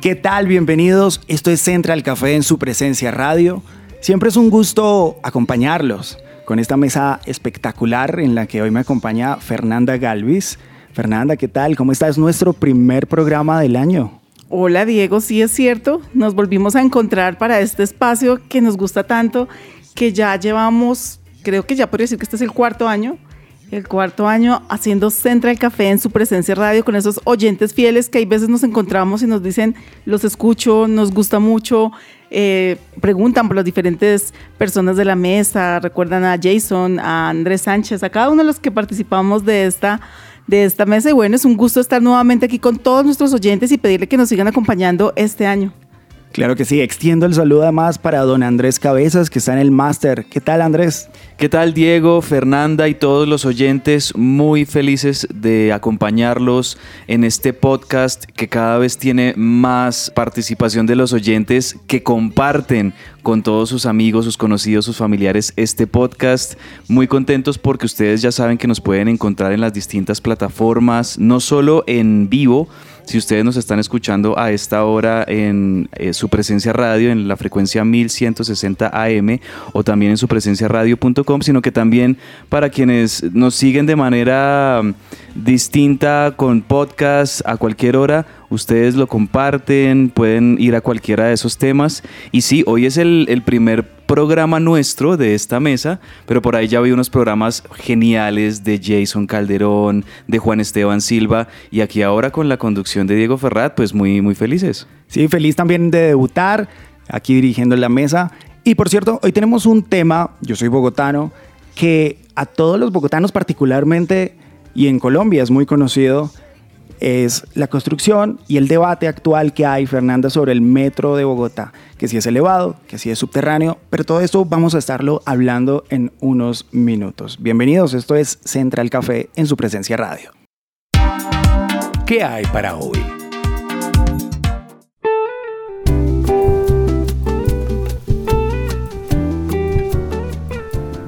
¿Qué tal? Bienvenidos. Esto es Central Café en su presencia radio. Siempre es un gusto acompañarlos con esta mesa espectacular en la que hoy me acompaña Fernanda Galvis. Fernanda, ¿qué tal? ¿Cómo está? Es nuestro primer programa del año. Hola Diego, sí es cierto, nos volvimos a encontrar para este espacio que nos gusta tanto, que ya llevamos, creo que ya podría decir que este es el cuarto año, el cuarto año haciendo Central Café en su presencia radio con esos oyentes fieles que hay veces nos encontramos y nos dicen, los escucho, nos gusta mucho, eh, preguntan por las diferentes personas de la mesa, recuerdan a Jason, a Andrés Sánchez, a cada uno de los que participamos de esta, de esta mesa. Y bueno, es un gusto estar nuevamente aquí con todos nuestros oyentes y pedirle que nos sigan acompañando este año. Claro que sí, extiendo el saludo además para don Andrés Cabezas, que está en el máster. ¿Qué tal, Andrés? ¿Qué tal, Diego, Fernanda y todos los oyentes? Muy felices de acompañarlos en este podcast que cada vez tiene más participación de los oyentes que comparten con todos sus amigos, sus conocidos, sus familiares este podcast. Muy contentos porque ustedes ya saben que nos pueden encontrar en las distintas plataformas, no solo en vivo, si ustedes nos están escuchando a esta hora en eh, su presencia radio, en la frecuencia 1160 AM o también en su presencia radio.com, sino que también para quienes nos siguen de manera mm, distinta con podcast a cualquier hora, ustedes lo comparten, pueden ir a cualquiera de esos temas. Y sí, hoy es el, el primer programa nuestro de esta mesa, pero por ahí ya vi unos programas geniales de Jason Calderón, de Juan Esteban Silva y aquí ahora con la conducción de Diego Ferrat, pues muy, muy felices. Sí, feliz también de debutar aquí dirigiendo la mesa. Y por cierto, hoy tenemos un tema, yo soy bogotano, que a todos los bogotanos particularmente y en Colombia es muy conocido, es la construcción y el debate actual que hay, Fernanda, sobre el metro de Bogotá, que si es elevado, que si es subterráneo, pero todo esto vamos a estarlo hablando en unos minutos. Bienvenidos, esto es Central Café en su presencia radio. ¿Qué hay para hoy?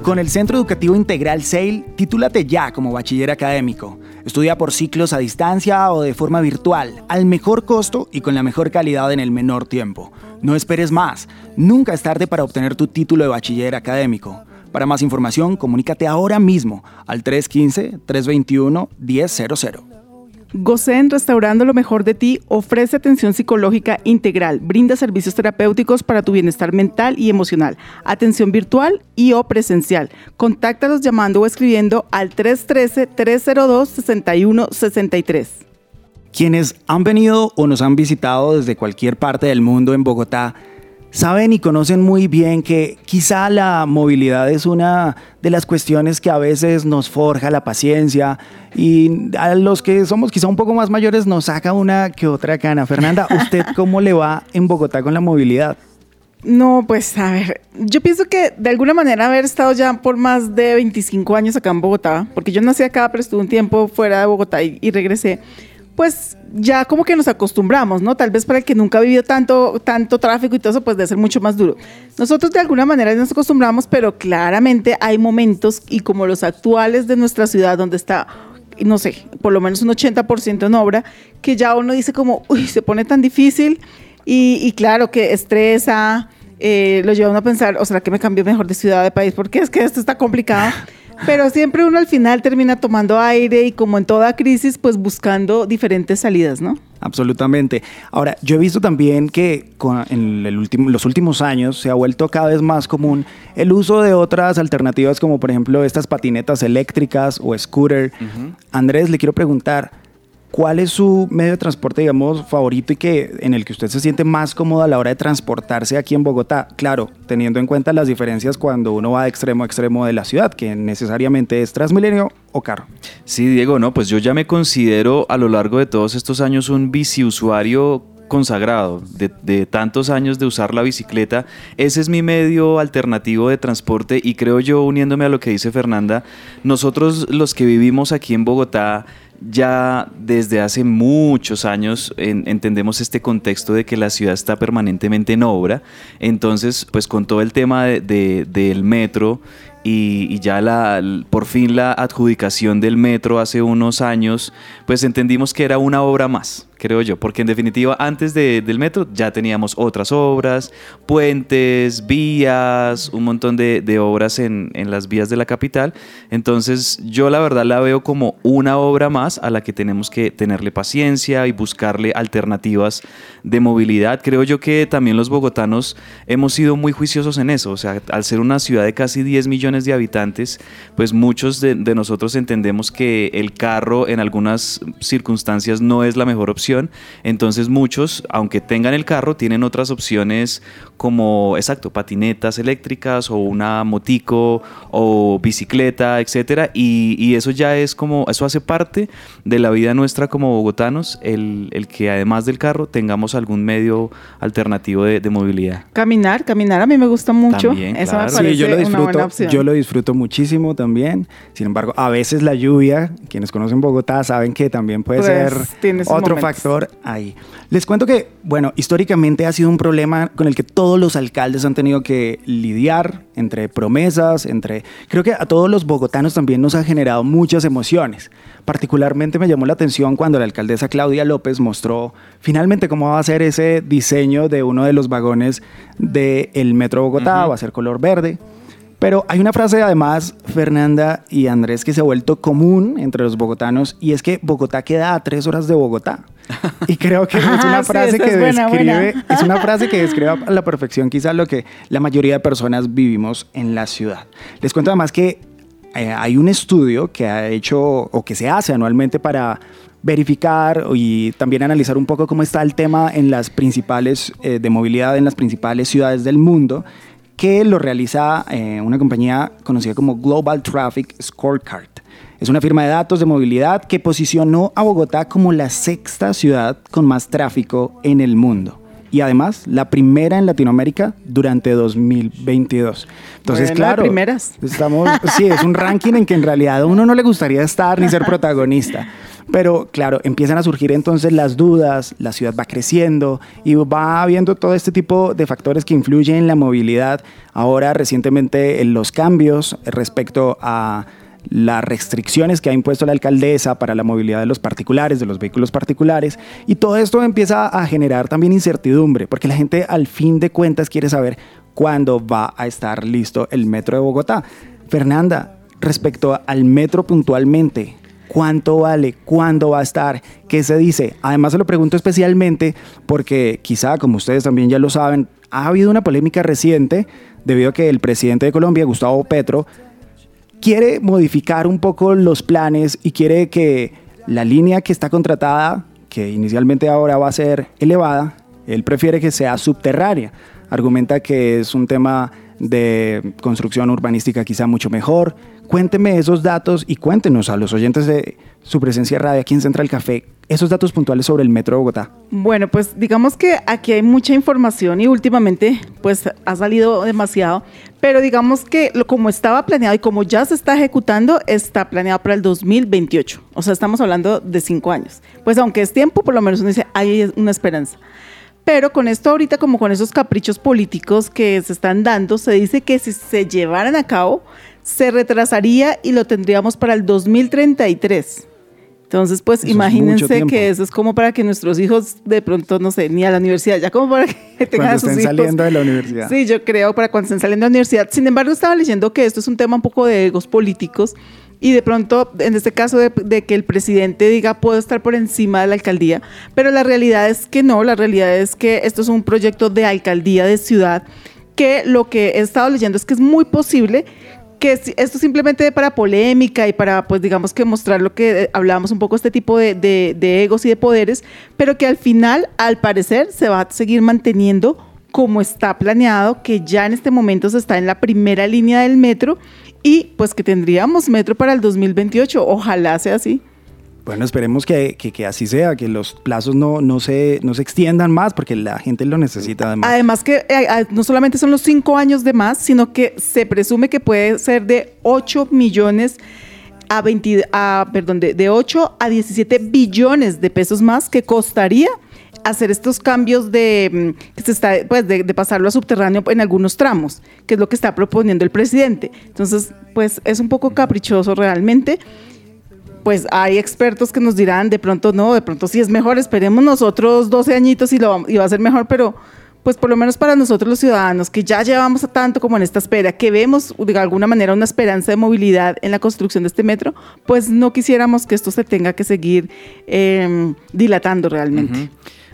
Con el Centro Educativo Integral SAIL, titúlate ya como bachiller académico. Estudia por ciclos a distancia o de forma virtual, al mejor costo y con la mejor calidad en el menor tiempo. No esperes más. Nunca es tarde para obtener tu título de bachiller académico. Para más información, comunícate ahora mismo al 315-321-1000. Gocen Restaurando lo mejor de ti ofrece atención psicológica integral, brinda servicios terapéuticos para tu bienestar mental y emocional, atención virtual y o presencial. Contáctalos llamando o escribiendo al 313-302-6163. Quienes han venido o nos han visitado desde cualquier parte del mundo en Bogotá, saben y conocen muy bien que quizá la movilidad es una de las cuestiones que a veces nos forja la paciencia y a los que somos quizá un poco más mayores nos saca una que otra cana. Fernanda, ¿usted cómo le va en Bogotá con la movilidad? No, pues a ver, yo pienso que de alguna manera haber estado ya por más de 25 años acá en Bogotá, porque yo nací acá, pero estuve un tiempo fuera de Bogotá y, y regresé pues ya como que nos acostumbramos, ¿no? Tal vez para el que nunca ha vivido tanto, tanto tráfico y todo eso, pues debe ser mucho más duro. Nosotros de alguna manera nos acostumbramos, pero claramente hay momentos y como los actuales de nuestra ciudad, donde está, no sé, por lo menos un 80% en obra, que ya uno dice como, uy, se pone tan difícil y, claro que estresa, eh, lo lleva uno a pensar, o será que me cambio mejor de ciudad, de país, porque es que esto está complicado. Pero siempre uno al final termina tomando aire y como en toda crisis, pues buscando diferentes salidas, ¿no? Absolutamente. Ahora, yo he visto también que en el último, los últimos años se ha vuelto cada vez más común el uso de otras alternativas como por ejemplo estas patinetas eléctricas o scooter. Andrés, le quiero preguntar, ¿cuál es su medio de transporte, digamos, favorito y que, en el que usted se siente más cómodo a la hora de transportarse aquí en Bogotá? Claro, teniendo en cuenta las diferencias cuando uno va de extremo a extremo de la ciudad, que necesariamente es Transmilenio o carro. Sí, Diego, no, pues yo ya me considero a lo largo de todos estos años un biciusuario consagrado de, tantos años de usar la bicicleta. Ese es mi medio alternativo de transporte y creo yo, uniéndome a lo que dice Fernanda, nosotros los que vivimos aquí en Bogotá, ya desde hace muchos años entendemos este contexto de que la ciudad está permanentemente en obra. Entonces, pues con todo el tema del metro y, ya la, por fin la adjudicación del metro hace unos años, pues entendimos que era una obra más creo yo, porque en definitiva antes del metro ya teníamos otras obras, puentes, vías, un montón de, obras en, las vías de la capital. Entonces yo la verdad la veo como una obra más a la que tenemos que tenerle paciencia y buscarle alternativas de movilidad. Creo yo que también los bogotanos hemos sido muy juiciosos en eso, o sea, al ser una ciudad de casi 10 millones de habitantes, pues muchos de nosotros entendemos que el carro en algunas circunstancias no es la mejor opción entonces muchos, aunque tengan el carro, tienen otras opciones como, exacto, patinetas eléctricas o una motico o bicicleta, etcétera. Y, eso ya es como, eso hace parte de la vida nuestra como bogotanos, el, que además del carro tengamos algún medio alternativo de, movilidad. Caminar, caminar a mí me gusta mucho. También, Eso me parece yo lo disfruto, una buena opción. Yo lo disfruto muchísimo también. Sin embargo, a veces la lluvia, quienes conocen Bogotá saben que también puede pues, ser otro factor ahí. Les cuento que, bueno, históricamente ha sido un problema con el que todos los alcaldes han tenido que lidiar entre promesas, entre... Creo que a todos los bogotanos también nos ha generado muchas emociones. Particularmente me llamó la atención cuando la alcaldesa Claudia López mostró finalmente cómo va a ser ese diseño de uno de los vagones del Metro Bogotá, va a ser color verde. Pero hay una frase además, Fernanda y Andrés, que se ha vuelto común entre los bogotanos y es que Bogotá queda a tres horas de Bogotá. Y creo que es una ah, frase que describe, es una frase que describe a la perfección quizás lo que la mayoría de personas vivimos en la ciudad. Les cuento además que eh, hay un estudio que ha hecho o que se hace anualmente para verificar y también analizar un poco cómo está el tema en las principales eh, de movilidad en las principales ciudades del mundo que lo realiza eh, una compañía conocida como Global Traffic Scorecard. Es una firma de datos de movilidad que posicionó a Bogotá como la sexta ciudad con más tráfico en el mundo. Y además, la primera en Latinoamérica durante 2022. Entonces, claro, primeras. Estamos, sí, es un ranking en que en realidad a uno no le gustaría estar ni ser protagonista. Pero claro, empiezan a surgir entonces las dudas, la ciudad va creciendo y va habiendo todo este tipo de factores que influyen en la movilidad. Ahora, recientemente, los cambios respecto a las restricciones que ha impuesto la alcaldesa para la movilidad de los particulares, de los vehículos particulares, y todo esto empieza a generar también incertidumbre, porque la gente al fin de cuentas quiere saber cuándo va a estar listo el metro de Bogotá. Fernanda, respecto al metro puntualmente, ¿cuánto vale? ¿Cuándo va a estar? ¿Qué se dice? Además se lo pregunto especialmente porque quizá, como ustedes también ya lo saben, ha habido una polémica reciente debido a que el presidente de Colombia, Gustavo Petro, quiere modificar un poco los planes y quiere que la línea que está contratada, que inicialmente ahora va a ser elevada, él prefiere que sea subterránea. Argumenta que es un tema de construcción urbanística quizá mucho mejor. Cuénteme esos datos y cuéntenos a los oyentes de su presencia radio aquí en Central Café esos datos puntuales sobre el Metro de Bogotá. Bueno, pues digamos que aquí hay mucha información y últimamente pues ha salido demasiado, pero digamos que lo, como estaba planeado y como ya se está ejecutando, está planeado para el 2028. O sea, estamos hablando de cinco años. Pues aunque es tiempo, por lo menos uno dice, hay una esperanza. Pero con esto ahorita, como con esos caprichos políticos que se están dando, se dice que si se llevaran a cabo, se retrasaría y lo tendríamos para el 2033. Entonces, pues imagínense que eso es como para que nuestros hijos de pronto, no sé, ni a la universidad, ya como para que tengan cuando estén saliendo de la universidad. Sí, yo creo para cuando estén saliendo de la universidad. Sin embargo, estaba leyendo que esto es un tema un poco de egos políticos y de pronto, en este caso de, que el presidente diga puedo estar por encima de la alcaldía, pero la realidad es que no, la realidad es que esto es un proyecto de alcaldía de ciudad que lo que he estado leyendo es que es muy posible que esto simplemente para polémica y para, pues digamos que mostrar lo que eh, hablábamos un poco, este tipo de egos y de poderes, pero que al final, al parecer, se va a seguir manteniendo como está planeado, que ya en este momento se está en la primera línea del metro y pues que tendríamos metro para el 2028. Ojalá sea así. Bueno, esperemos que, que, así sea, que los plazos no, no, se, no se extiendan más, porque la gente lo necesita además. Además que eh, no solamente son los cinco años de más, sino que se presume que puede ser de 8 millones a 20, a, perdón, de, de 8 a 17 billones de pesos más que costaría hacer estos cambios de, mm, que se está, pues, de, pasarlo a subterráneo en algunos tramos, que es lo que está proponiendo el presidente. Entonces, pues es un poco caprichoso realmente. Pues hay expertos que nos dirán, de pronto no, de pronto sí es mejor, esperemos nosotros 12 añitos y, lo, y va a ser mejor, pero pues por lo menos para nosotros los ciudadanos que ya llevamos tanto como en esta espera, que vemos de alguna manera una esperanza de movilidad en la construcción de este metro, pues no quisiéramos que esto se tenga que seguir em, dilatando realmente.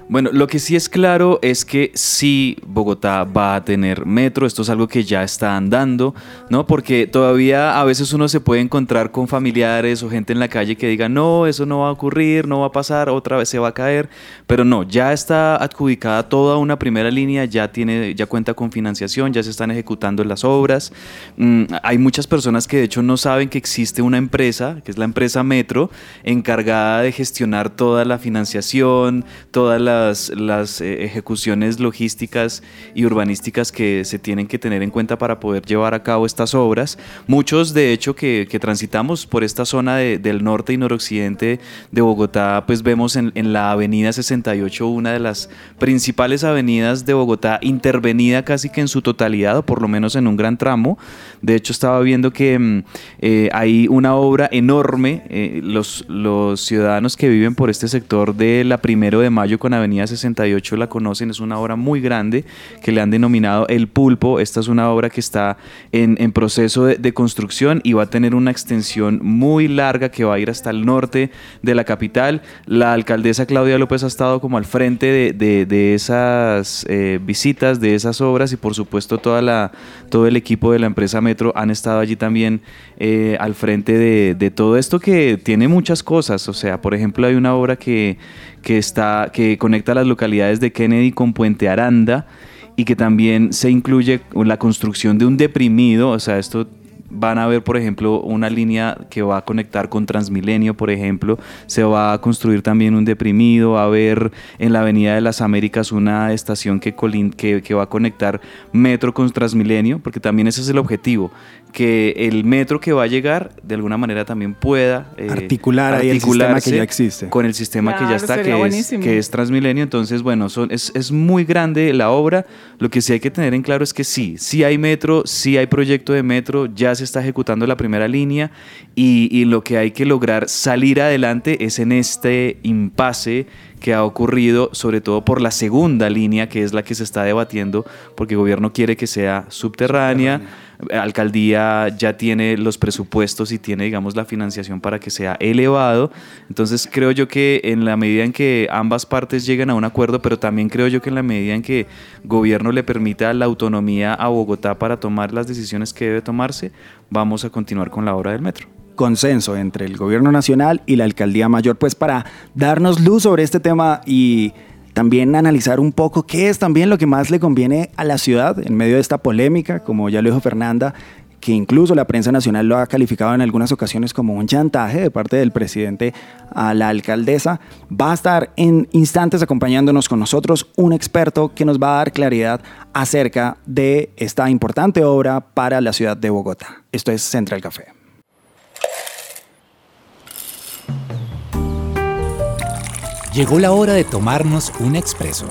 Bueno, lo que sí es claro es que sí Bogotá va a tener metro, esto es algo que ya está andando, ¿no? Porque todavía a veces uno se puede encontrar con familiares o gente en la calle que diga, no, eso no va a ocurrir, no va a pasar, otra vez se va a caer, pero no, ya está adjudicada toda una primera línea, ya tiene, ya cuenta con financiación, ya se están ejecutando las obras. Mm, hay muchas personas que de hecho no saben que existe una empresa, que es la empresa Metro, encargada de gestionar toda la financiación, toda la las, eh, ejecuciones logísticas y urbanísticas que se tienen que tener en cuenta para poder llevar a cabo estas obras. Muchos, de hecho, que, transitamos por esta zona del norte y noroccidente de Bogotá, pues vemos en, la avenida 68 una de las principales avenidas de Bogotá intervenida casi que en su totalidad, o por lo menos en un gran tramo. De hecho, estaba viendo que mm, eh, hay una obra enorme. Eh, los, los ciudadanos que viven por este sector de la primero de mayo con Avenida Avenida 68 la conocen, es una obra muy grande que le han denominado El Pulpo. Esta es una obra que está en, proceso de, construcción y va a tener una extensión muy larga que va a ir hasta el norte de la capital. La alcaldesa Claudia López ha estado como al frente de, esas eh, visitas, de esas obras y por supuesto toda la, todo el equipo de la empresa Metro han estado allí también eh, al frente de, de todo esto que tiene muchas cosas. O sea, por ejemplo, hay una obra que que, está, que conecta las localidades de Kennedy con Puente Aranda y que también se incluye la construcción de un deprimido, o sea, esto van a ver, por ejemplo, una línea que va a conectar con Transmilenio, por ejemplo, se va a construir también un deprimido, va a haber en la Avenida de las Américas una estación que, que, que va a conectar metro con Transmilenio, porque también ese es el objetivo, que el metro que va a llegar de alguna manera también pueda eh, articular ahí el sistema que ya existe. con el sistema que ya está que es, que es, Transmilenio. Entonces bueno son, es, es, muy grande la obra. Lo que sí hay que tener en claro es que sí sí hay metro sí hay proyecto de metro ya se está ejecutando la primera línea y, y lo que hay que lograr salir adelante es en este impasse que ha ocurrido, sobre todo por la segunda línea, que es la que se está debatiendo, porque el gobierno quiere que sea subterránea. Alcaldía ya tiene los presupuestos y tiene, digamos, la financiación para que sea elevado. Entonces creo yo que en la medida en que ambas partes lleguen a un acuerdo, pero también creo yo que en la medida en que gobierno le permita la autonomía a Bogotá para tomar las decisiones que debe tomarse, vamos a continuar con la obra del metro consenso entre el gobierno nacional y la alcaldía mayor, pues para darnos luz sobre este tema y también analizar un poco qué es también lo que más le conviene a la ciudad en medio de esta polémica, como ya lo dijo Fernanda, que incluso la prensa nacional lo ha calificado en algunas ocasiones como un chantaje de parte del presidente a la alcaldesa, va a estar en instantes acompañándonos con nosotros un experto que nos va a dar claridad acerca de esta importante obra para la ciudad de Bogotá. Esto es Central Café. Llegó la hora de tomarnos un expreso.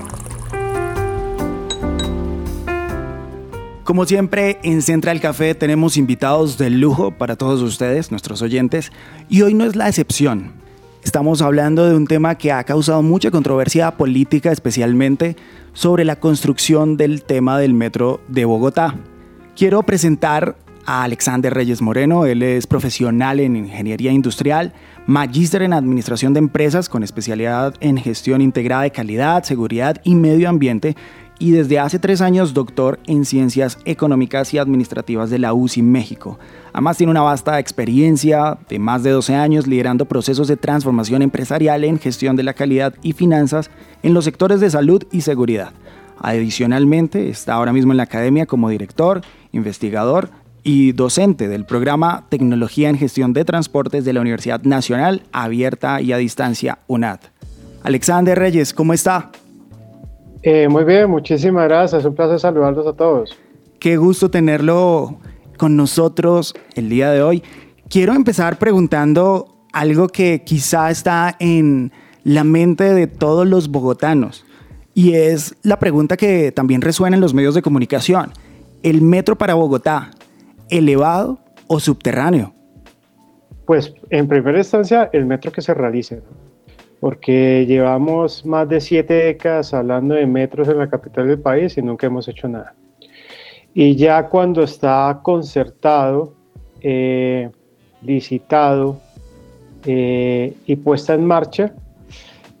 Como siempre, en Central Café tenemos invitados de lujo para todos ustedes, nuestros oyentes, y hoy no es la excepción. Estamos hablando de un tema que ha causado mucha controversia política, especialmente sobre la construcción del tema del metro de Bogotá. Quiero presentar Alexander Reyes Moreno. Él es profesional en ingeniería industrial, magíster en administración de empresas con especialidad en gestión integrada de calidad, seguridad y medio ambiente y desde hace tres años doctor en Ciencias Económicas y Administrativas de la UCI México. Además tiene una vasta experiencia de más de 12 años liderando procesos de transformación empresarial en gestión de la calidad y finanzas en los sectores de salud y seguridad. Adicionalmente, está ahora mismo en la academia como director, investigador y docente del programa Tecnología en Gestión de Transportes de la Universidad Nacional Abierta y a Distancia UNAD. Alexander Reyes, ¿cómo está? Eh, muy bien, muchísimas gracias. Es un placer saludarlos a todos. Qué gusto tenerlo con nosotros el día de hoy. Quiero empezar preguntando algo que quizá está en la mente de todos los bogotanos y es la pregunta que también resuena en los medios de comunicación. ¿El metro para Bogotá, elevado o subterráneo? Pues en primera instancia el metro que se realice, porque llevamos más de siete décadas hablando de metros en la capital del país y nunca hemos hecho nada. Y ya cuando está concertado, eh, licitado eh, y puesta en marcha,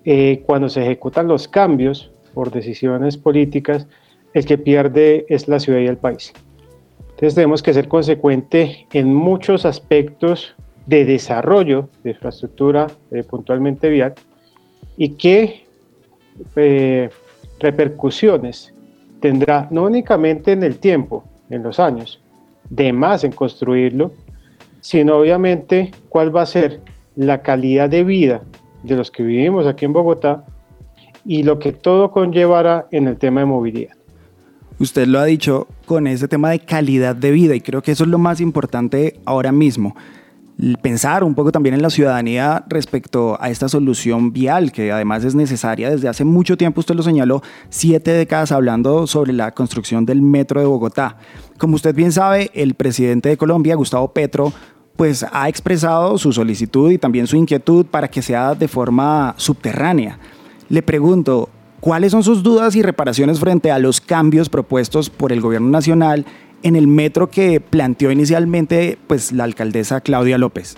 eh, cuando se ejecutan los cambios por decisiones políticas, el que pierde es la ciudad y el país. Entonces tenemos que ser consecuente en muchos aspectos de desarrollo de infraestructura eh, puntualmente vial y qué eh, repercusiones tendrá no únicamente en el tiempo, en los años, de más en construirlo, sino obviamente cuál va a ser la calidad de vida de los que vivimos aquí en Bogotá y lo que todo conllevará en el tema de movilidad. Usted lo ha dicho con ese tema de calidad de vida y creo que eso es lo más importante ahora mismo. Pensar un poco también en la ciudadanía respecto a esta solución vial, que además es necesaria desde hace mucho tiempo, usted lo señaló, siete décadas hablando sobre la construcción del metro de Bogotá. Como usted bien sabe, el presidente de Colombia, Gustavo Petro, pues ha expresado su solicitud y también su inquietud para que sea de forma subterránea. Le pregunto, ¿Cuáles son sus dudas y reparaciones frente a los cambios propuestos por el gobierno nacional en el metro que planteó inicialmente pues, la alcaldesa Claudia López?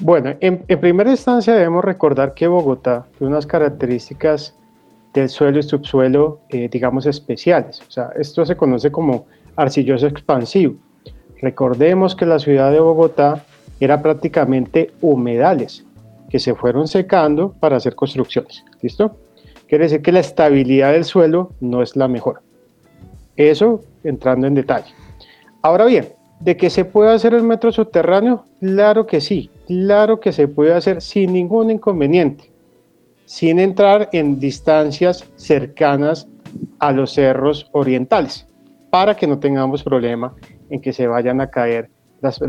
Bueno, en, primera instancia debemos recordar que Bogotá tiene unas características del suelo y subsuelo, eh, digamos, especiales. O sea, esto se conoce como arcilloso expansivo. Recordemos que la ciudad de Bogotá era prácticamente humedales que se fueron secando para hacer construcciones. ¿Listo? Quiere decir que la estabilidad del suelo no es la mejor. Eso entrando en detalle. Ahora bien, ¿de que se puede hacer el metro subterráneo? Claro que sí, claro que se puede hacer sin ningún inconveniente, sin entrar en distancias cercanas a los cerros orientales, para que no tengamos problema en que se vayan a caer las,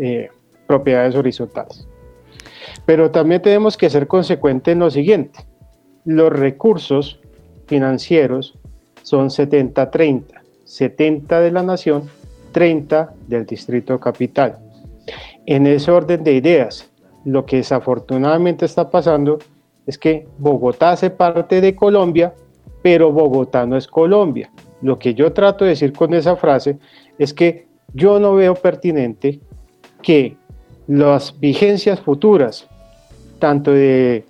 eh, propiedades horizontales. Pero también tenemos que ser consecuentes en lo siguiente los recursos financieros son 70-30, 70 de la nación, 30 del distrito capital. En ese orden de ideas, lo que desafortunadamente está pasando es que Bogotá hace parte de Colombia, pero Bogotá no es Colombia. Lo que yo trato de decir con esa frase es que yo no veo pertinente que las vigencias futuras, tanto de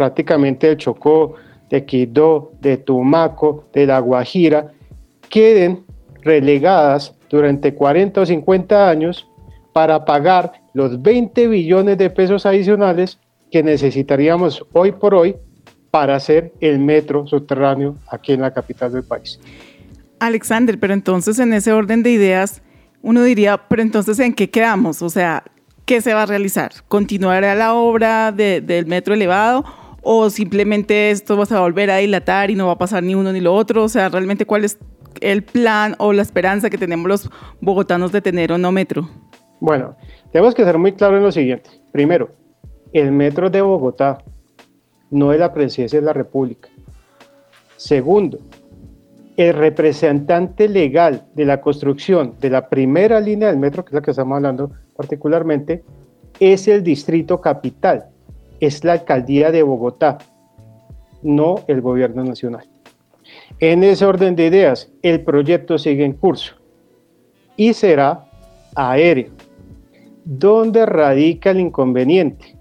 prácticamente de Chocó, de Quito, de Tumaco, de La Guajira, queden relegadas durante 40 o 50 años para pagar los 20 billones de pesos adicionales que necesitaríamos hoy por hoy para hacer el metro subterráneo aquí en la capital del país. Alexander, pero entonces en ese orden de ideas, uno diría, pero entonces ¿en qué quedamos? O sea, ¿qué se va a realizar? ¿Continuará la obra del metro elevado o simplemente esto vas a volver a dilatar y no va a pasar ni uno ni lo otro? O sea, realmente cuál es el plan o la esperanza que tenemos los bogotanos de tener o no metro? Bueno, tenemos que ser muy claros en lo siguiente. Primero, el metro de Bogotá no es la presidencia de la República. Segundo, el representante legal de la construcción de la primera línea del metro, que es la que estamos hablando particularmente, es el distrito capital es la alcaldía de Bogotá, no el gobierno nacional. En ese orden de ideas, el proyecto sigue en curso y será aéreo. ¿Dónde radica el inconveniente?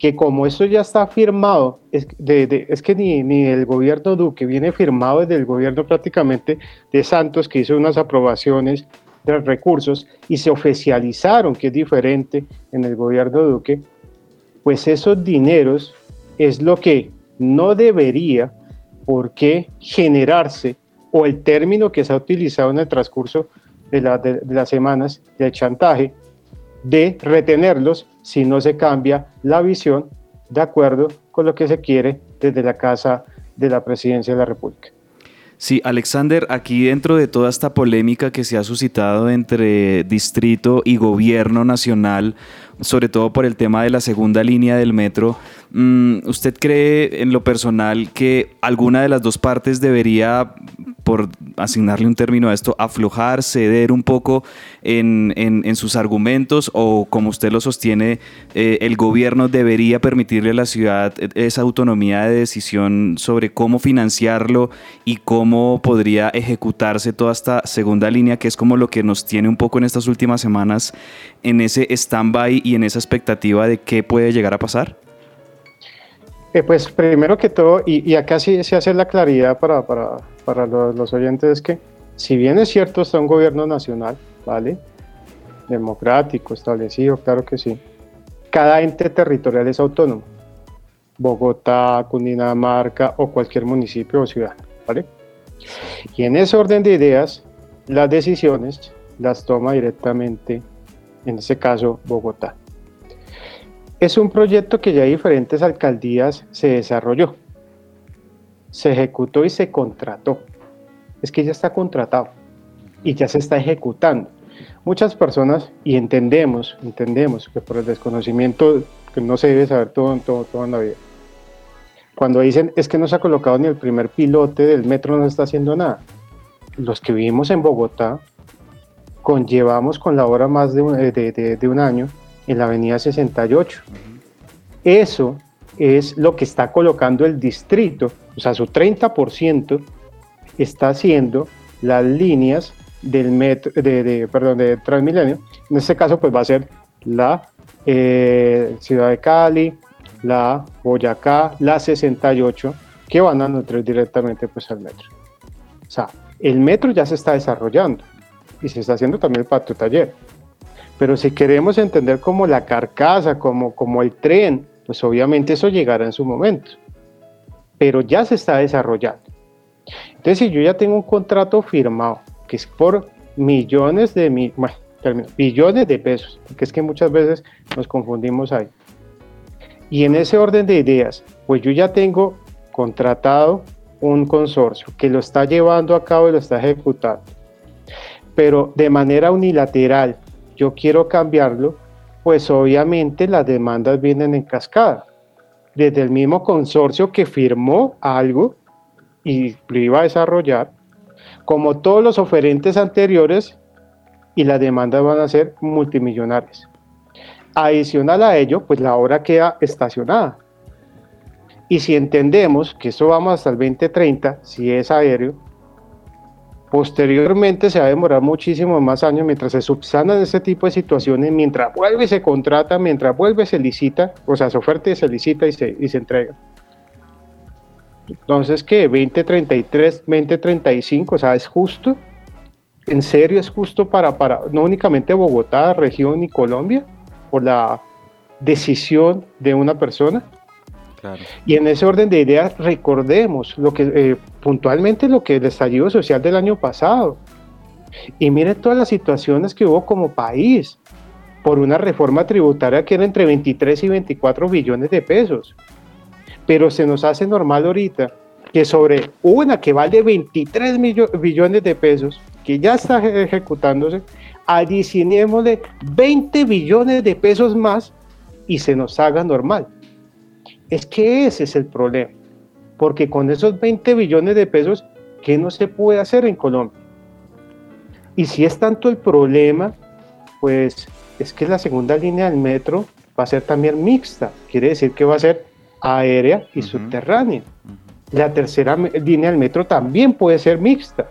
que como esto ya está firmado, es, es que ni, ni, el gobierno Duque viene firmado desde el gobierno prácticamente de Santos, que hizo unas aprobaciones de recursos y se oficializaron, que es diferente en el gobierno Duque, pues esos dineros es lo que no debería por qué generarse o el término que se ha utilizado en el transcurso de, las semanas de chantaje de retenerlos si no se cambia la visión de acuerdo con lo que se quiere desde la Casa de la Presidencia de la República. Sí, Alexander, aquí dentro de toda esta polémica que se ha suscitado entre distrito y gobierno nacional, sobre todo por el tema de la segunda línea del metro, mm, ¿usted cree en lo personal que alguna de las dos partes debería por asignarle un término a esto, aflojar, ceder un poco en, sus argumentos o como usted lo sostiene, eh, el gobierno debería permitirle a la ciudad esa autonomía de decisión sobre cómo financiarlo y cómo podría ejecutarse toda esta segunda línea, que es como lo que nos tiene un poco en estas últimas semanas en ese stand-by y en esa expectativa de qué puede llegar a pasar? Eh, pues primero que todo, y, acá sí se hace la claridad para, para, para los, los, oyentes, es que si bien es cierto está un gobierno nacional, ¿vale? Democrático, establecido, claro que sí. Cada ente territorial es autónomo. Bogotá, Cundinamarca o cualquier municipio o ciudad, ¿vale? Y en ese orden de ideas, las decisiones las toma directamente, en este caso, Bogotá. Es un proyecto que ya diferentes alcaldías se desarrolló, se ejecutó y se contrató. Es que ya está contratado y ya se está ejecutando. Muchas personas, y entendemos, entendemos que por el desconocimiento, que no se debe saber todo, todo, toda la vida, cuando dicen es que no se ha colocado ni el primer pilote del metro, no está haciendo nada. Los que vivimos en Bogotá, conllevamos con la obra más de de un año en la avenida 68. Eso es lo que está colocando el distrito, o sea, su 30% está haciendo las líneas del metro, de, perdón, de Transmilenio. En este caso, pues va a ser la eh, Ciudad de Cali, la Boyacá, la 68, que van a nutrir directamente pues al metro. O sea, el metro ya se está desarrollando y se está haciendo también el patio taller. Pero si queremos entender como la carcasa, como, como el tren, pues obviamente eso llegará en su momento. Pero ya se está desarrollando. Entonces, si yo ya tengo un contrato firmado, que es por millones de, billones de pesos, porque es que muchas veces nos confundimos ahí. Y en ese orden de ideas, pues yo ya tengo contratado un consorcio que lo está llevando a cabo y lo está ejecutando. Pero de manera unilateral, yo quiero cambiarlo, pues obviamente las demandas vienen en cascada. Desde el mismo consorcio que firmó algo y lo iba a desarrollar, como todos los oferentes anteriores, y las demandas van a ser multimillonarias. Adicional a ello, pues la obra queda estacionada. Y si entendemos que esto vamos hasta el 2030, si es aéreo, Posteriormente se va a demorar muchísimos más años mientras se subsanan ese tipo de situaciones, mientras vuelve y se contrata, mientras vuelve se licita, o sea, se oferta y se licita y se, y se entrega. Entonces, ¿qué? 2033, 2035, o sea, es justo, en serio es justo para, para no únicamente Bogotá, región y Colombia, por la decisión de una persona. Y en ese orden de ideas, recordemos lo que eh, puntualmente lo que el estallido social del año pasado. Y miren todas las situaciones que hubo como país por una reforma tributaria que era entre 23 y 24 billones de pesos. Pero se nos hace normal ahorita que sobre una que vale 23 billones de pesos, que ya está ejecutándose, adicionémosle 20 billones de pesos más y se nos haga normal. Es que ese es el problema, porque con esos 20 billones de pesos, ¿qué no se puede hacer en Colombia? Y si es tanto el problema, pues es que la segunda línea del metro va a ser también mixta, quiere decir que va a ser aérea y subterránea. La tercera línea del metro también puede ser mixta.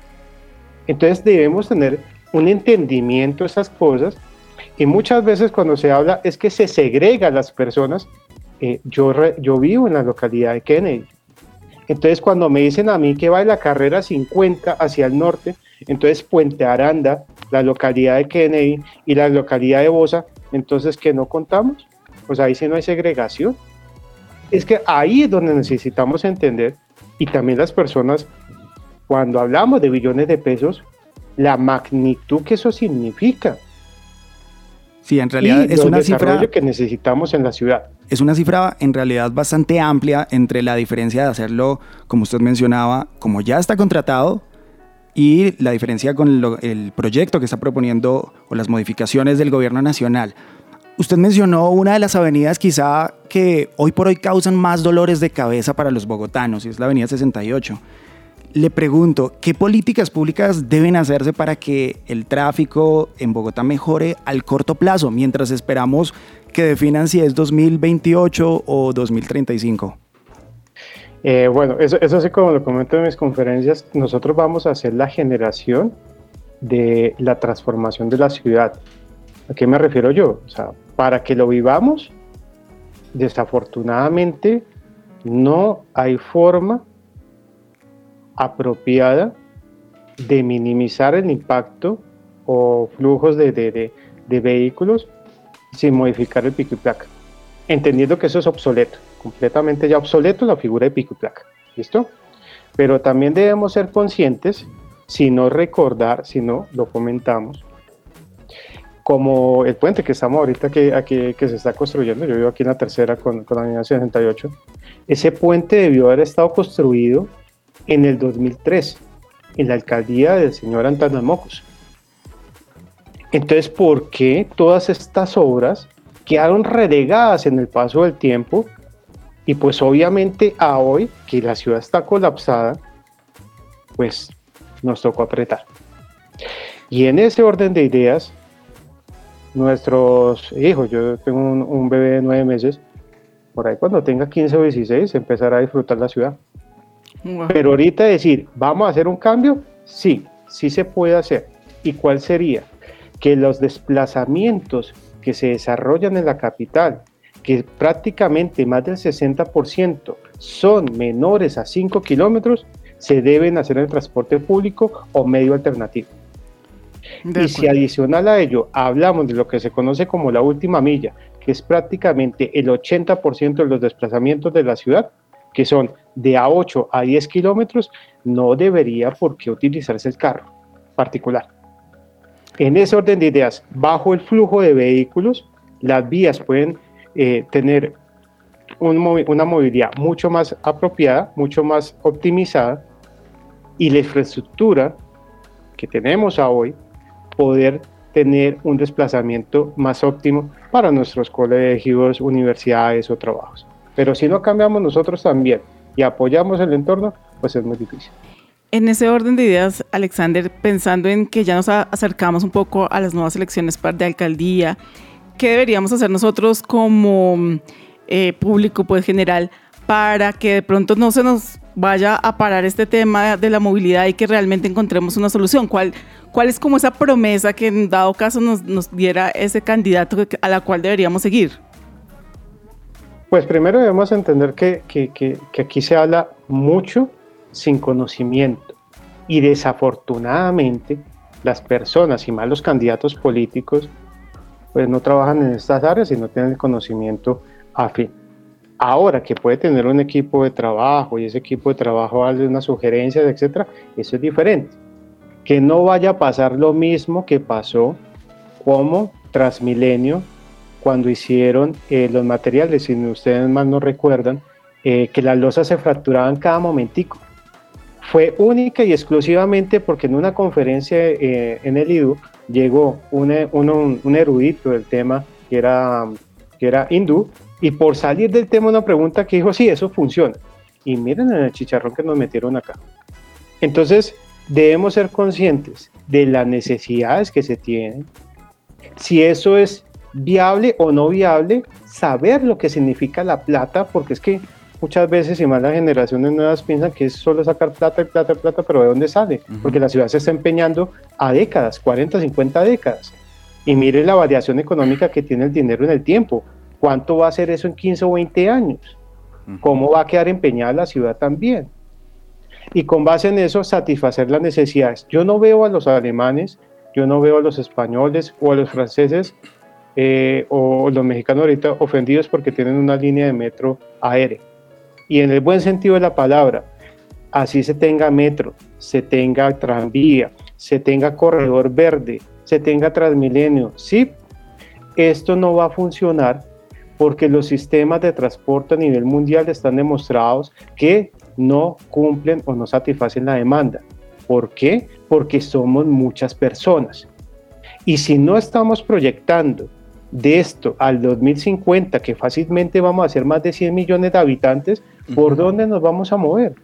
Entonces debemos tener un entendimiento de esas cosas y muchas veces cuando se habla es que se segrega a las personas eh, yo, yo vivo en la localidad de Kennedy. Entonces, cuando me dicen a mí que va de la carrera 50 hacia el norte, entonces Puente Aranda, la localidad de Kennedy y la localidad de Bosa, entonces, ¿qué no contamos? Pues ahí sí no hay segregación. Es que ahí es donde necesitamos entender, y también las personas, cuando hablamos de billones de pesos, la magnitud que eso significa. Sí, en realidad es una cifra que necesitamos en la ciudad. Es una cifra en realidad bastante amplia entre la diferencia de hacerlo, como usted mencionaba, como ya está contratado y la diferencia con el proyecto que está proponiendo o las modificaciones del gobierno nacional. Usted mencionó una de las avenidas quizá que hoy por hoy causan más dolores de cabeza para los bogotanos, y es la Avenida 68 le pregunto, ¿qué políticas públicas deben hacerse para que el tráfico en Bogotá mejore al corto plazo, mientras esperamos que definan si es 2028 o 2035? Eh, bueno, eso, eso así como lo comento en mis conferencias, nosotros vamos a hacer la generación de la transformación de la ciudad. ¿A qué me refiero yo? O sea, para que lo vivamos, desafortunadamente no hay forma apropiada de minimizar el impacto o flujos de, de, de, vehículos sin modificar el pico y placa. Entendiendo que eso es obsoleto, completamente ya obsoleto la figura de pico y placa. ¿Listo? Pero también debemos ser conscientes, si no recordar, si no lo comentamos, como el puente que estamos ahorita que, aquí, que se está construyendo, yo vivo aquí en la tercera con, con la unidad 68, ese puente debió haber estado construido en el 2003, en la alcaldía del señor Antonio Mocos. Entonces, ¿por qué todas estas obras quedaron relegadas en el paso del tiempo? Y pues obviamente a hoy que la ciudad está colapsada, pues nos tocó apretar. Y en ese orden de ideas, nuestros hijos, yo tengo un, un bebé de nueve meses, por ahí cuando tenga 15 o 16 empezará a disfrutar la ciudad. Pero ahorita decir, vamos a hacer un cambio, sí, sí se puede hacer. ¿Y cuál sería? Que los desplazamientos que se desarrollan en la capital, que prácticamente más del 60% son menores a 5 kilómetros, se deben hacer en transporte público o medio alternativo. y si adicional a ello hablamos de lo que se conoce como la última milla, que es prácticamente el 80% de los desplazamientos de la ciudad, que son de a 8 a 10 kilómetros, no debería por qué utilizarse el carro particular. En ese orden de ideas, bajo el flujo de vehículos, las vías pueden eh, tener una movilidad mucho más apropiada, mucho más optimizada y la infraestructura que tenemos a hoy, poder tener un desplazamiento más óptimo para nuestros colegios, universidades o trabajos. Pero si no cambiamos nosotros también y apoyamos el entorno, pues es muy difícil. En ese orden de ideas, Alexander, pensando en que ya nos acercamos un poco a las nuevas elecciones de alcaldía, ¿qué deberíamos hacer nosotros como eh, público pues, general para que de pronto no se nos vaya a parar este tema de la movilidad y que realmente encontremos una solución? ¿Cuál, cuál es como esa promesa que en dado caso nos, nos diera ese candidato a la cual deberíamos seguir? Pues primero debemos entender que, aquí se habla mucho sin conocimiento y desafortunadamente las personas y más los candidatos políticos pues no trabajan en estas áreas y no tienen el conocimiento afín. Ahora que puede tener un equipo de trabajo y ese equipo de trabajo darle unas sugerencias, etcétera, eso es diferente. Que no vaya a pasar lo mismo que pasó como Transmilenio cuando hicieron eh, los materiales, si ustedes más no recuerdan, eh, que las losas se fracturaban cada momentico. Fue única y exclusivamente porque en una conferencia eh, en el IDU llegó un, un, erudito del tema que era, que era hindú y por salir del tema una pregunta que dijo, sí, eso funciona. Y miren el chicharrón que nos metieron acá. Entonces, debemos ser conscientes de las necesidades que se tienen, si eso es viable o no viable, saber lo que significa la plata, porque es que muchas veces y más las generaciones nuevas piensan que es solo sacar plata y plata y plata, pero ¿de dónde sale? Porque la ciudad se está empeñando a décadas, 40, 50 décadas. Y mire la variación económica que tiene el dinero en el tiempo. ¿Cuánto va a ser eso en 15 o 20 años? ¿Cómo va a quedar empeñada la ciudad también? Y con base en eso, satisfacer las necesidades. Yo no veo a los alemanes, yo no veo a los españoles o a los franceses eh, o los mexicanos ahorita ofendidos porque tienen una línea de metro aérea. Y en el buen sentido de la palabra, así se tenga metro, se tenga tranvía, se tenga corredor verde, se tenga transmilenio, sí, esto no va a funcionar porque los sistemas de transporte a nivel mundial están demostrados que no cumplen o no satisfacen la demanda. ¿Por qué? Porque somos muchas personas. Y si no estamos proyectando de esto al 2050, que fácilmente vamos a ser más de 100 millones de habitantes, ¿por dónde nos vamos a mover?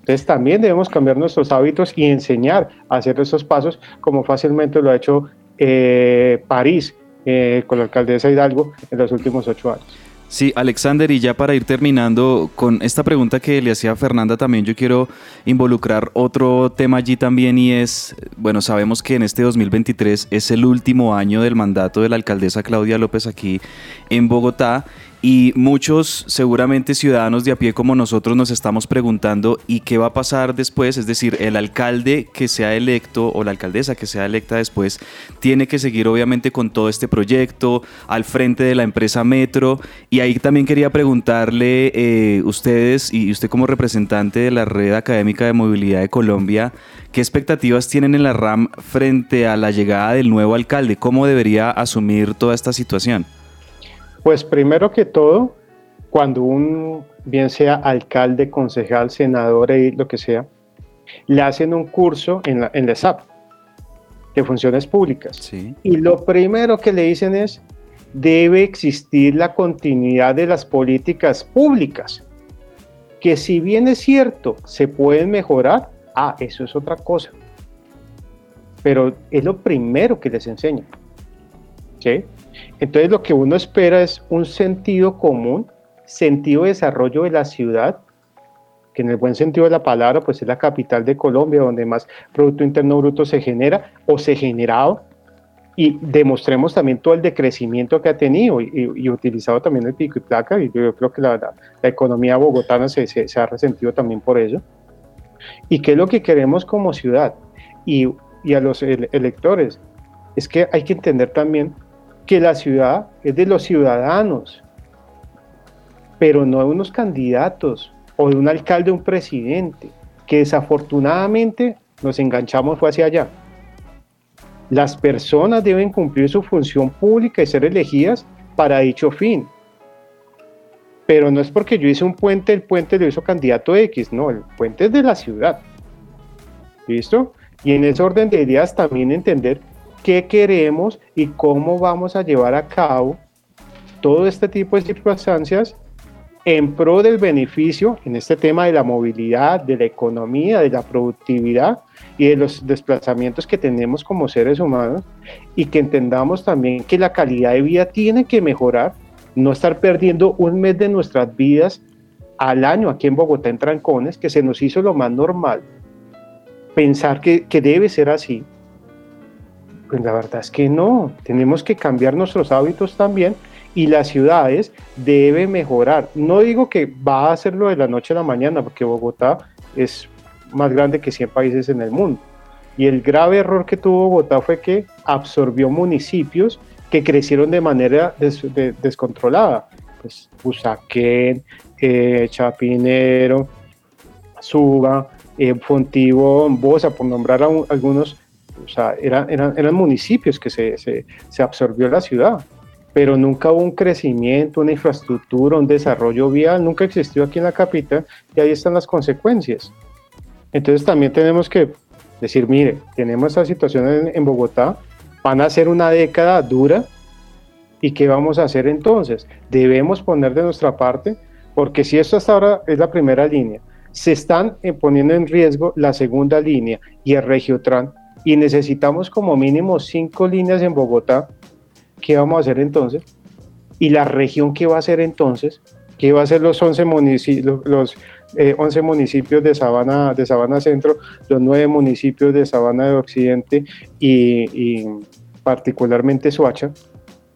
Entonces también debemos cambiar nuestros hábitos y enseñar a hacer esos pasos como fácilmente lo ha hecho eh, París eh, con la alcaldesa Hidalgo en los últimos ocho años. Sí, Alexander, y ya para ir terminando con esta pregunta que le hacía Fernanda también, yo quiero involucrar otro tema allí también y es, bueno, sabemos que en este 2023 es el último año del mandato de la alcaldesa Claudia López aquí en Bogotá y muchos, seguramente ciudadanos de a pie como nosotros, nos estamos preguntando ¿y qué va a pasar después? Es decir, el alcalde que sea electo o la alcaldesa que sea electa después tiene que seguir obviamente con todo este proyecto al frente de la empresa Metro. Y ahí también quería preguntarle, eh, ustedes y usted como representante de la Red Académica de Movilidad de Colombia, ¿qué expectativas tienen en la RAM frente a la llegada del nuevo alcalde? ¿Cómo debería asumir toda esta situación? Pues primero que todo, cuando un, bien sea alcalde, concejal, senador y lo que sea, le hacen un curso en la, en la SAP de funciones públicas. Y lo primero que le dicen es, debe existir la continuidad de las políticas públicas, que si bien es cierto, se pueden mejorar, ah, eso es otra cosa. Pero es lo primero que les enseñan. ¿Sí? Entonces lo que uno espera es un sentido común, sentido de desarrollo de la ciudad, que en el buen sentido de la palabra, pues es la capital de Colombia, donde más Producto Interno Bruto se genera o se generado, y demostremos también todo el decrecimiento que ha tenido y, utilizado también el pico y placa, y yo creo que la, economía bogotana se, ha resentido también por ello. ¿Y qué es lo que queremos como ciudad? Y, y a los electores, es que hay que entender también que la ciudad es de los ciudadanos, pero no de unos candidatos o de un alcalde o un presidente, que desafortunadamente nos enganchamos fue hacia allá. Las personas deben cumplir su función pública y ser elegidas para dicho fin. Pero no es porque yo hice un puente, el puente lo hizo candidato X, no, el puente es de la ciudad. ¿Listo? Y en ese orden de ideas también entender qué queremos y cómo vamos a llevar a cabo todo este tipo de circunstancias en pro del beneficio en este tema de la movilidad, de la economía, de la productividad y de los desplazamientos que tenemos como seres humanos y que entendamos también que la calidad de vida tiene que mejorar, no estar perdiendo un mes de nuestras vidas al año aquí en Bogotá en trancones, que se nos hizo lo más normal, pensar que, que debe ser así pues la verdad es que no, tenemos que cambiar nuestros hábitos también y las ciudades deben mejorar. No digo que va a hacerlo de la noche a la mañana, porque Bogotá es más grande que 100 países en el mundo. Y el grave error que tuvo Bogotá fue que absorbió municipios que crecieron de manera descontrolada. Pues Usaquén, eh, Chapinero, Suba, eh, Fontivo, Bosa, por nombrar algunos o sea, eran, eran, municipios que se, se, se, absorbió la ciudad, pero nunca hubo un crecimiento, una infraestructura, un desarrollo vial, nunca existió aquí en la capital y ahí están las consecuencias. Entonces también tenemos que decir, mire, tenemos esta situación en, en Bogotá, van a ser una década dura y ¿qué vamos a hacer entonces? Debemos poner de nuestra parte, porque si esto hasta ahora es la primera línea, se están eh, poniendo en riesgo la segunda línea y el Regiotran y necesitamos como mínimo cinco líneas en Bogotá, ¿qué vamos a hacer entonces? ¿Y la región qué va a hacer entonces? ¿Qué va a hacer los 11 municipios, los, 11 eh, municipios de Sabana, de Sabana Centro, los 9 municipios de Sabana de Occidente y, y particularmente Soacha?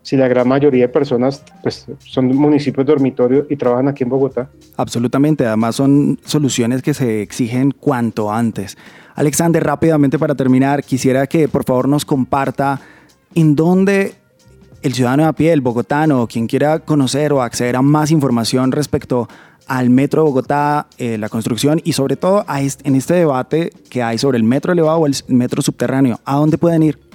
si la gran mayoría de personas pues, son municipios dormitorio y trabajan aquí en Bogotá? Absolutamente, además son soluciones que se exigen cuanto antes. Alexander, rápidamente para terminar, quisiera que por favor nos comparta en dónde el ciudadano a pie, el bogotano, quien quiera conocer o acceder a más información respecto al Metro de Bogotá, eh, la construcción y sobre todo en este debate que hay sobre el metro elevado o el metro subterráneo, ¿a dónde pueden ir?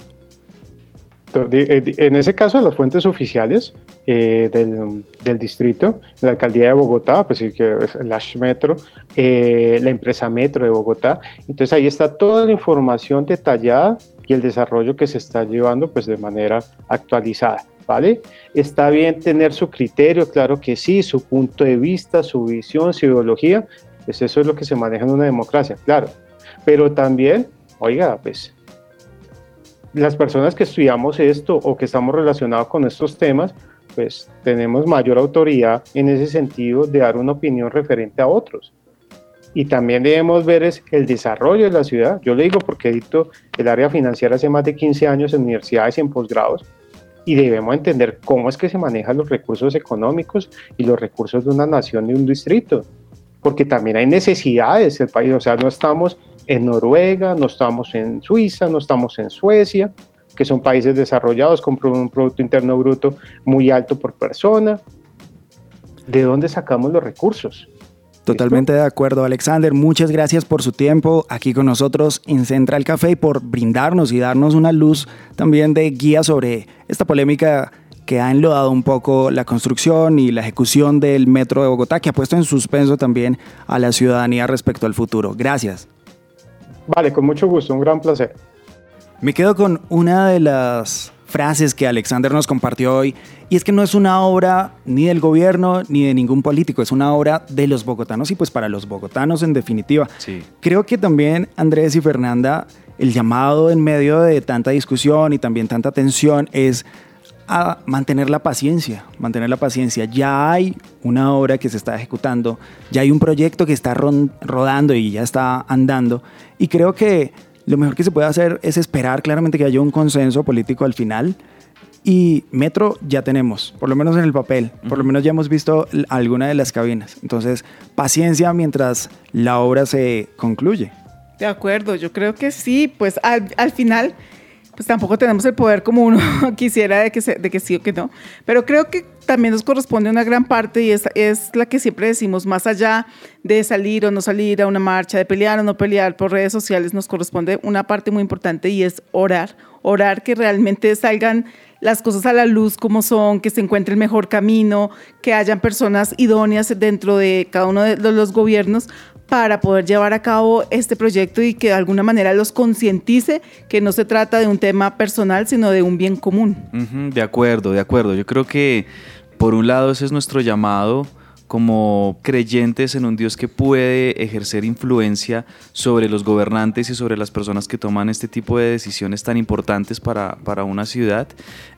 Eh, en ese caso, las fuentes oficiales eh, del, distrito, la alcaldía de Bogotá, pues sí que es el Ash Metro, eh, la empresa Metro de Bogotá. Entonces ahí está toda la información detallada y el desarrollo que se está llevando pues de manera actualizada. ¿Vale? Está bien tener su criterio, claro que sí, su punto de vista, su visión, su ideología, pues eso es lo que se maneja en una democracia, claro. Pero también, oiga, pues las personas que estudiamos esto o que estamos relacionados con estos temas, pues tenemos mayor autoridad en ese sentido de dar una opinión referente a otros. Y también debemos ver es el desarrollo de la ciudad. Yo le digo porque edito el área financiera hace más de 15 años en universidades y en posgrados y debemos entender cómo es que se manejan los recursos económicos y los recursos de una nación, de un distrito. Porque también hay necesidades del país, o sea, no estamos en Noruega, no estamos en Suiza, no estamos en Suecia, que son países desarrollados con un Producto Interno Bruto muy alto por persona. ¿De dónde sacamos los recursos? Totalmente de acuerdo, Alexander. Muchas gracias por su tiempo aquí con nosotros en Central Café y por brindarnos y darnos una luz también de guía sobre esta polémica que ha enlodado un poco la construcción y la ejecución del metro de Bogotá, que ha puesto en suspenso también a la ciudadanía respecto al futuro. Gracias. Vale, con mucho gusto, un gran placer. Me quedo con una de las frases que Alexander nos compartió hoy, y es que no es una obra ni del gobierno ni de ningún político, es una obra de los bogotanos y pues para los bogotanos en definitiva. Sí. Creo que también Andrés y Fernanda, el llamado en medio de tanta discusión y también tanta tensión es a mantener la paciencia, mantener la paciencia. Ya hay una obra que se está ejecutando, ya hay un proyecto que está rodando y ya está andando. Y creo que lo mejor que se puede hacer es esperar claramente que haya un consenso político al final. Y metro ya tenemos, por lo menos en el papel, por lo menos ya hemos visto alguna de las cabinas. Entonces, paciencia mientras la obra se concluye. De acuerdo, yo creo que sí, pues al, al final pues tampoco tenemos el poder como uno quisiera de que, de que sí o que no. Pero creo que también nos corresponde una gran parte y es, es la que siempre decimos, más allá de salir o no salir a una marcha, de pelear o no pelear por redes sociales, nos corresponde una parte muy importante y es orar, orar que realmente salgan las cosas a la luz como son, que se encuentre el mejor camino, que hayan personas idóneas dentro de cada uno de los gobiernos para poder llevar a cabo este proyecto y que de alguna manera los concientice que no se trata de un tema personal, sino de un bien común. de acuerdo, de acuerdo. Yo creo que por un lado ese es nuestro llamado como creyentes en un Dios que puede ejercer influencia sobre los gobernantes y sobre las personas que toman este tipo de decisiones tan importantes para, una ciudad.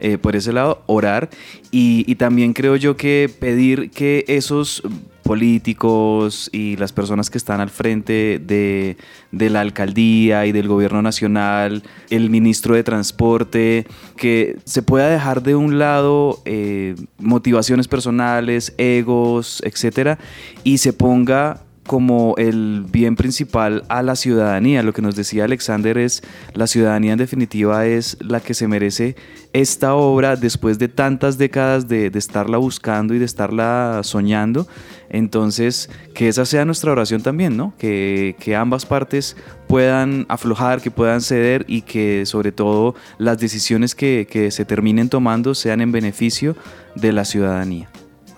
Eh, por ese lado, orar y también creo yo que pedir que esos políticos y las personas que están al frente de, la alcaldía y del gobierno nacional, el ministro de transporte, que se pueda dejar de un lado eh, motivaciones personales, egos, etcétera, y se ponga como el bien principal a la ciudadanía. Lo que nos decía Alexander es, la ciudadanía en definitiva es la que se merece esta obra después de tantas décadas de, estarla buscando y de estarla soñando. Entonces, que esa sea nuestra oración también, ¿no? Que, ambas partes puedan aflojar, que puedan ceder y que sobre todo las decisiones que, que se terminen tomando sean en beneficio de la ciudadanía.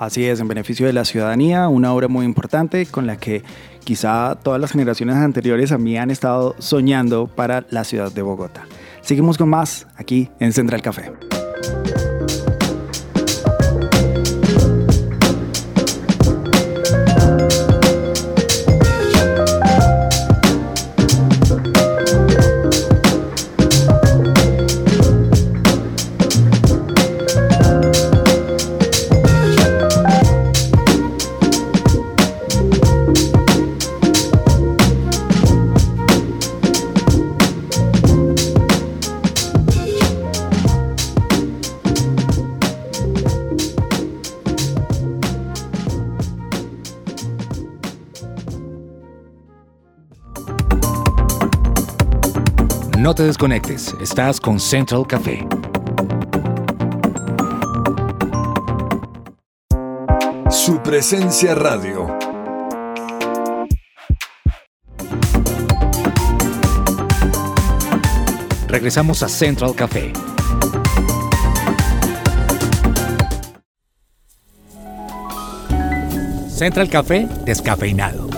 Así es, en beneficio de la ciudadanía, una obra muy importante con la que quizá todas las generaciones anteriores a mí han estado soñando para la ciudad de Bogotá. Seguimos con más aquí en Central Café. No te desconectes, estás con Central Café. Su presencia radio. Regresamos a Central Café. Central Café descafeinado.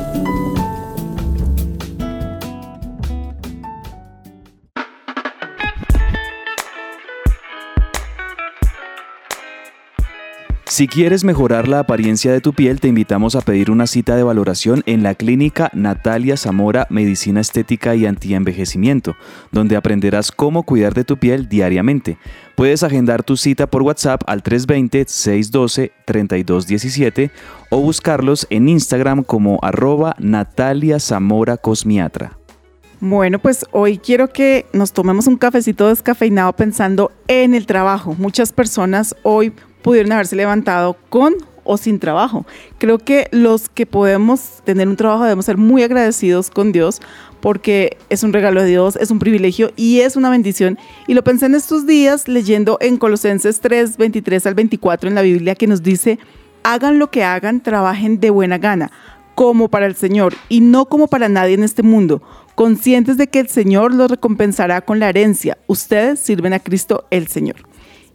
Si quieres mejorar la apariencia de tu piel, te invitamos a pedir una cita de valoración en la clínica Natalia Zamora Medicina Estética y Antienvejecimiento, donde aprenderás cómo cuidar de tu piel diariamente. Puedes agendar tu cita por WhatsApp al 320-612-3217 o buscarlos en Instagram como arroba Natalia Zamora Cosmiatra. Bueno, pues hoy quiero que nos tomemos un cafecito descafeinado pensando en el trabajo. Muchas personas hoy pudieron haberse levantado con o sin trabajo. Creo que los que podemos tener un trabajo debemos ser muy agradecidos con Dios porque es un regalo de Dios, es un privilegio y es una bendición. Y lo pensé en estos días leyendo en Colosenses 3, 23 al 24 en la Biblia que nos dice, hagan lo que hagan, trabajen de buena gana, como para el Señor y no como para nadie en este mundo, conscientes de que el Señor los recompensará con la herencia. Ustedes sirven a Cristo el Señor.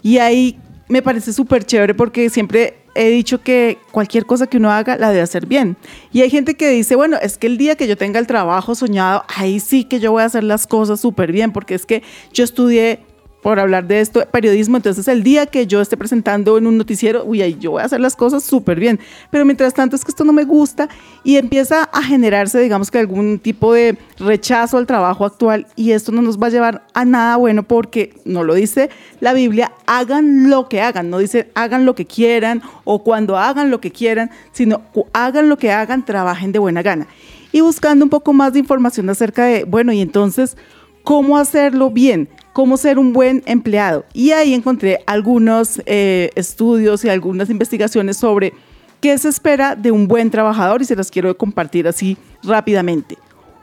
Y ahí me parece súper chévere porque siempre he dicho que cualquier cosa que uno haga la debe hacer bien. Y hay gente que dice, bueno, es que el día que yo tenga el trabajo soñado, ahí sí que yo voy a hacer las cosas súper bien, porque es que yo estudié por hablar de esto, periodismo, entonces el día que yo esté presentando en un noticiero, uy, ahí yo voy a hacer las cosas súper bien, pero mientras tanto es que esto no me gusta y empieza a generarse, digamos que algún tipo de rechazo al trabajo actual y esto no nos va a llevar a nada bueno porque no lo dice la Biblia, hagan lo que hagan, no dice hagan lo que quieran o cuando hagan lo que quieran, sino hagan lo que hagan, trabajen de buena gana. Y buscando un poco más de información acerca de, bueno, y entonces, ¿cómo hacerlo bien? Cómo ser un buen empleado. Y ahí encontré algunos eh, estudios y algunas investigaciones sobre qué se espera de un buen trabajador y se las quiero compartir así rápidamente.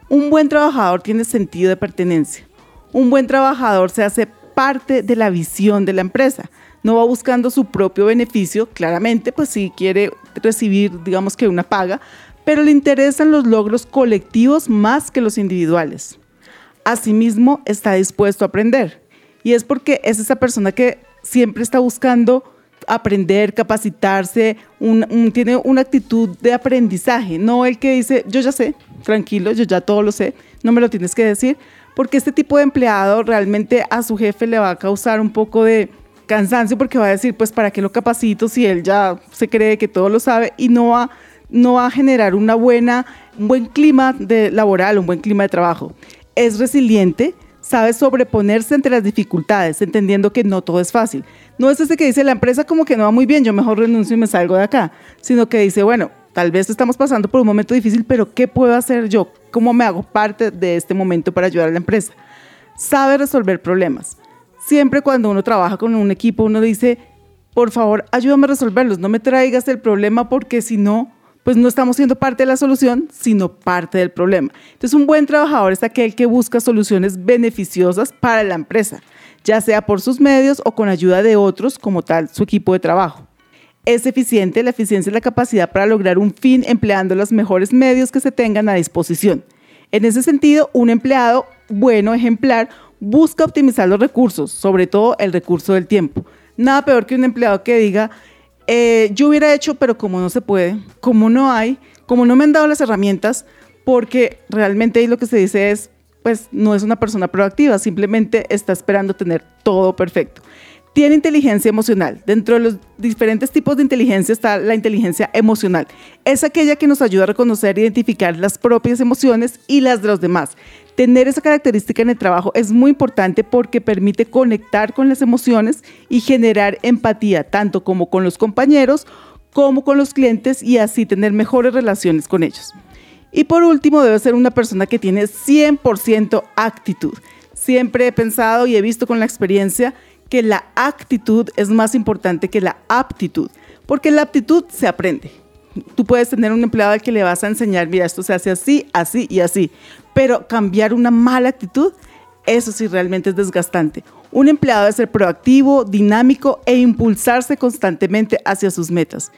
Un buen trabajador tiene sentido de pertenencia. Un buen trabajador se hace parte de la visión de la empresa. No va buscando su propio beneficio, claramente, pues si quiere recibir, digamos que una paga, pero le interesan los logros colectivos más que los individuales asimismo está dispuesto a aprender. Y es porque es esa persona que siempre está buscando aprender, capacitarse, tiene una actitud de aprendizaje, no el que dice, yo ya sé, tranquilo, yo ya todo lo sé, no me lo tienes que decir, porque este tipo de empleado realmente a su jefe le va a causar un poco de cansancio porque va a decir, pues, ¿para qué lo capacito si él ya se cree que todo lo sabe y no va, no va a generar una buena, un buen clima de laboral, un buen clima de trabajo? Es resiliente, sabe sobreponerse ante las dificultades, entendiendo que no todo es fácil. No es ese que dice la empresa como que no va muy bien, yo mejor renuncio y me salgo de acá, sino que dice, bueno, tal vez estamos pasando por un momento difícil, pero ¿qué puedo hacer yo? ¿Cómo me hago parte de este momento para ayudar a la empresa? Sabe resolver problemas. Siempre cuando uno trabaja con un equipo, uno dice, por favor, ayúdame a resolverlos, no me traigas el problema porque si no, pues no estamos siendo parte de la solución, sino parte del problema. Entonces, un buen trabajador es aquel que busca soluciones beneficiosas para la empresa, ya sea por sus medios o con ayuda de otros, como tal su equipo de trabajo. Es eficiente, la eficiencia es la capacidad para lograr un fin empleando los mejores medios que se tengan a disposición. En ese sentido, un empleado bueno, ejemplar, busca optimizar los recursos, sobre todo el recurso del tiempo. Nada peor que un empleado que diga, eh, yo hubiera hecho, pero como no se puede, como no hay, como no me han dado las herramientas, porque realmente ahí lo que se dice es, pues no es una persona proactiva, simplemente está esperando tener todo perfecto. Tiene inteligencia emocional. Dentro de los diferentes tipos de inteligencia está la inteligencia emocional. Es aquella que nos ayuda a reconocer e identificar las propias emociones y las de los demás. Tener esa característica en el trabajo es muy importante porque permite conectar con las emociones y generar empatía, tanto como con los compañeros como con los clientes y así tener mejores relaciones con ellos. Y por último, debe ser una persona que tiene 100% actitud. Siempre he pensado y he visto con la experiencia que la actitud es más importante que la aptitud, porque la aptitud se aprende. Tú puedes tener un empleado al que le vas a enseñar, mira, esto se hace así, así y así, pero cambiar una mala actitud eso sí realmente es desgastante. Un empleado debe ser proactivo, dinámico e impulsarse constantemente hacia sus metas.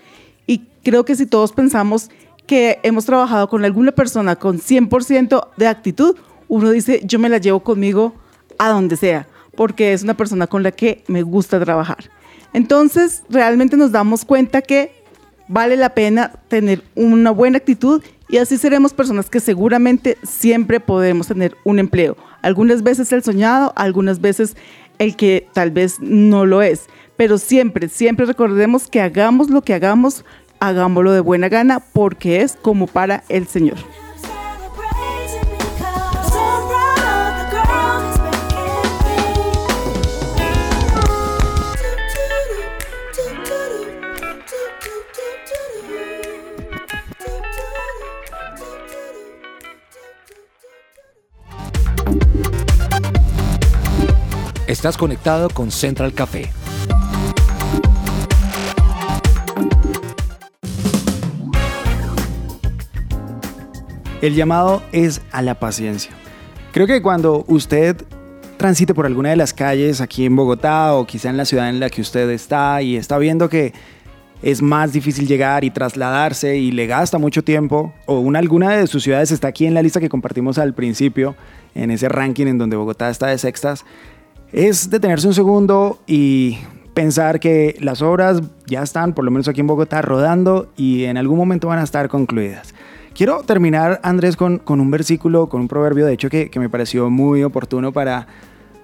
Y creo que si todos pensamos que hemos trabajado con alguna persona con 100% de actitud, uno dice, yo me la llevo conmigo a donde sea, porque es una persona con la que me gusta trabajar. Entonces, realmente nos damos cuenta que vale la pena tener una buena actitud y así seremos personas que seguramente siempre podemos tener un empleo. Algunas veces el soñado, algunas veces el que tal vez no lo es. Pero siempre, siempre recordemos que hagamos lo que hagamos, hagámoslo de buena gana porque es como para el Señor. Estás conectado con Central Café. El llamado es a la paciencia. Creo que cuando usted transite por alguna de las calles aquí en Bogotá o quizá en la ciudad en la que usted está y está viendo que es más difícil llegar y trasladarse y le gasta mucho tiempo, o una, alguna de sus ciudades está aquí en la lista que compartimos al principio, en ese ranking en donde Bogotá está de sextas, es detenerse un segundo y pensar que las obras ya están, por lo menos aquí en Bogotá, rodando y en algún momento van a estar concluidas. Quiero terminar, Andrés, con, con un versículo, con un proverbio, de hecho, que, que me pareció muy oportuno para,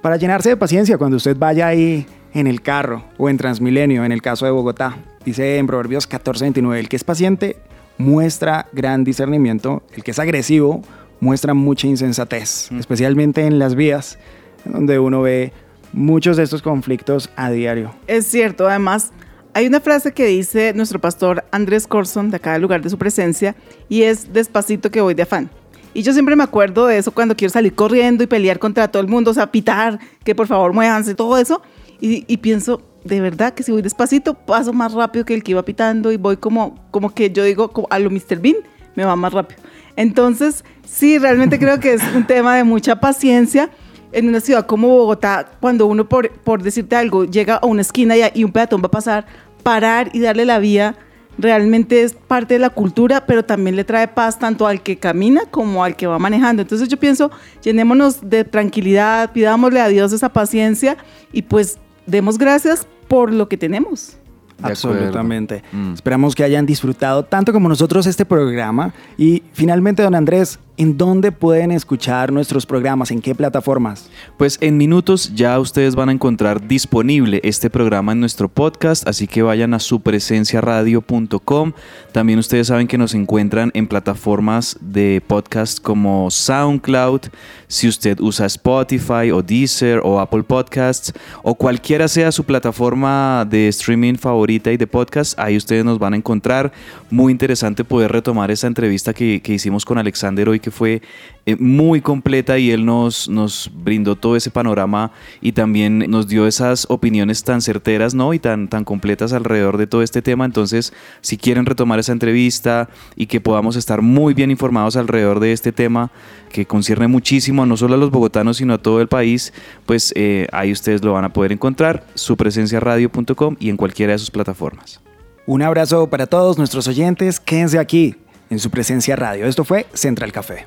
para llenarse de paciencia cuando usted vaya ahí en el carro o en Transmilenio, en el caso de Bogotá. Dice en Proverbios 14:29, el que es paciente muestra gran discernimiento, el que es agresivo muestra mucha insensatez, especialmente en las vías, donde uno ve muchos de estos conflictos a diario. Es cierto, además, hay una frase que dice nuestro pastor Andrés Corson, de del lugar de su presencia, y es despacito que voy de afán. Y yo siempre me acuerdo de eso cuando quiero salir corriendo y pelear contra todo el mundo, o sea, pitar, que por favor muévanse, todo eso. Y, y pienso, de verdad que si voy despacito, paso más rápido que el que iba pitando y voy como, como que yo digo, como a lo Mr. Bean, me va más rápido. Entonces, sí, realmente creo que es un tema de mucha paciencia. En una ciudad como Bogotá, cuando uno, por, por decirte algo, llega a una esquina y, y un peatón va a pasar, parar y darle la vía realmente es parte de la cultura, pero también le trae paz tanto al que camina como al que va manejando. Entonces yo pienso, llenémonos de tranquilidad, pidámosle a Dios esa paciencia y pues demos gracias por lo que tenemos. De Absolutamente. Mm. Esperamos que hayan disfrutado tanto como nosotros este programa. Y finalmente, don Andrés, ¿en dónde pueden escuchar nuestros programas? ¿En qué plataformas? Pues en minutos ya ustedes van a encontrar disponible este programa en nuestro podcast, así que vayan a supresenciaradio.com. También ustedes saben que nos encuentran en plataformas de podcast como SoundCloud, si usted usa Spotify o Deezer o Apple Podcasts o cualquiera sea su plataforma de streaming favorita y de podcast, ahí ustedes nos van a encontrar. Muy interesante poder retomar esa entrevista que, que hicimos con Alexander hoy, que fue eh, muy completa y él nos, nos brindó todo ese panorama y también nos dio esas opiniones tan certeras ¿no? y tan, tan completas alrededor de todo este tema. Entonces, si quieren retomar esa entrevista y que podamos estar muy bien informados alrededor de este tema que concierne muchísimo no solo a los bogotanos, sino a todo el país, pues eh, ahí ustedes lo van a poder encontrar, supresenciaradio.com y en cualquiera de sus plataformas. Un abrazo para todos nuestros oyentes. Quédense aquí en su presencia radio. Esto fue Central Café.